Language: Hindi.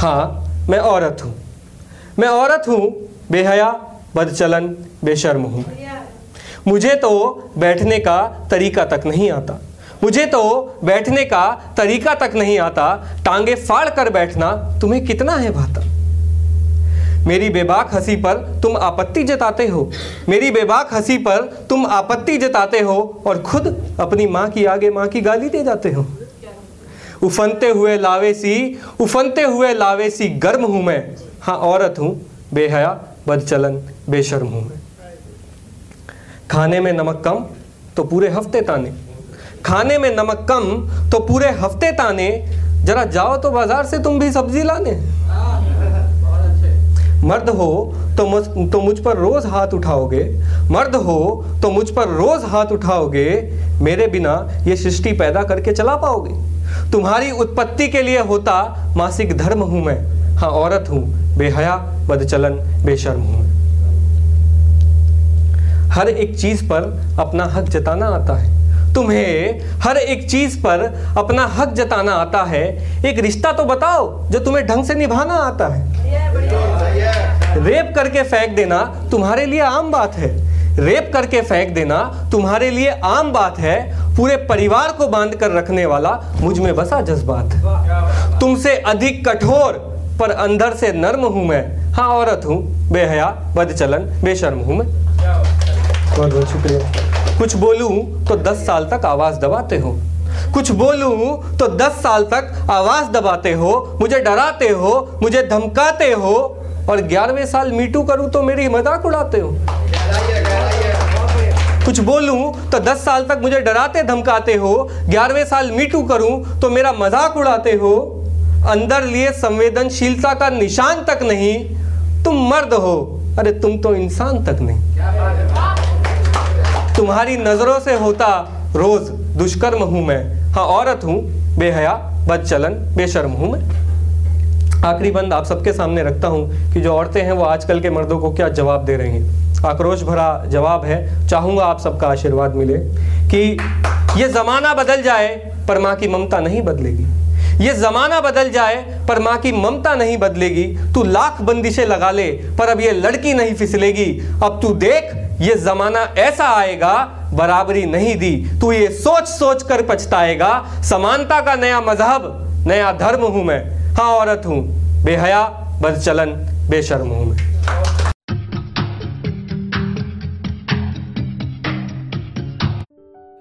हाँ मैं औरत हूँ। मैं औरत हूँ, बेहया, बदचलन, बेशर्म हूँ। मुझे तो बैठने का तरीका तक नहीं आता। मुझे तो बैठने का तरीका तक नहीं आता। टांगे फाड़ कर बैठना तुम्हें कितना है भाता? मेरी बेबाक हँसी पर तुम आपत्ति जताते हो। मेरी बेबाक हँसी पर तुम आपत्ति जताते हो और खुद अपनी माँ की आगे माँ की गाली दे जाते हो। उफनते हुए लावे सी, उफनते हुए लावे सी, गर्म हूँ मैं। हाँ औरत हूँ, बेहया, बदचलन, बेशर्म हूँ मैं। खाने में नमक कम तो पूरे हफ़्ते ताने। खाने में नमक कम तो पूरे हफ़्ते ताने। जरा जाओ तो बाज़ार से तुम भी सब्ज़ी लाने। मर्द हो तो मुझ तो मुझ पर रोज हाथ उठाओगे। मर्द हो तो मुझ पर रोज हाथ उठाओगे। मेरे बिना ये सृष्टि पैदा करके चला पाओगे। तुम्हारी उत्पत्ति के लिए होता मासिक धर्म हूँ मैं। हाँ औरत हूँ। बेहया, बदचलन, बेशर्म हूँ हर एक चीज़ पर अपना हक जताना आता है। तुम्हें हर एक चीज़ पर अपना हक जताना आता है। एक रिश्ता तो बताओ जो तुम्हें ढंग से निभाना आता है। रेप करके फेंक देना तुम्हारे लिए आम बात है। रेप करके फेंक देना तुम्हारे लिए आम बात है। पूरे परिवार को बाँध कर रखने वाला मुझमें बसा जज्बात। तुमसे अधिक कठोर पर अंदर से नर्म हूँ मैं। हाँ औरत हूँ, बेहया, बदचलन, बेशर्म हूँ मैं। बहुत बहुत शुक्रिया। कुछ बोलूँ तो दस साल तक आवाज़ दबाते हो। कुछ बोलूँ तो दस साल तक आवाज़ दबाते हो। मुझे डराते हो, मुझे धमकाते हो। और ग्यारहवें साल मीटू करूँ तो मेरी मज़ाक उड़ाते हो। कुछ बोलूँ तो दस साल तक मुझे डराते, धमकाते हो। ग्यारहवें साल मीटू करूँ तो मेरा मज़ाक उड़ाते हो। अंदर लिए संवेदनशीलता का निशान तक नहीं, तुम मर्द हो। अरे तुम तो इंसान तक नहीं। तुम्हारी नज़रों से होता रोज दुष्कर्म हूँ मैं। हाँ औरत हूँ, बेहया, बदचलन, बेशर्म हूँ मैं। आखिरी बंद आप सबके सामने रखता हूँ कि जो औरतें हैं वो आजकल के मर्दों को क्या जवाब दे रही हैं। आक्रोश भरा जवाब है। चाहूँगा आप सबका आशीर्वाद मिले कि ये जमाना बदल जाए, पर माँ की ममता नहीं बदलेगी। ये जमाना बदल जाए, पर माँ की ममता नहीं बदलेगी। तू लाख बंदिशें लगा ले, पर अब ये लड़की नहीं फिसलेगी। अब तू देख, ये जमाना ऐसा आएगा, बराबरी नहीं दी। तू ये सोच सोच कर पछताएगा, समानता का नया मज़हब, नया धर्म हूँ मैं। हाँ औरत हूँ, बेहया, बदचलन, बेशर्म हूँ मैं।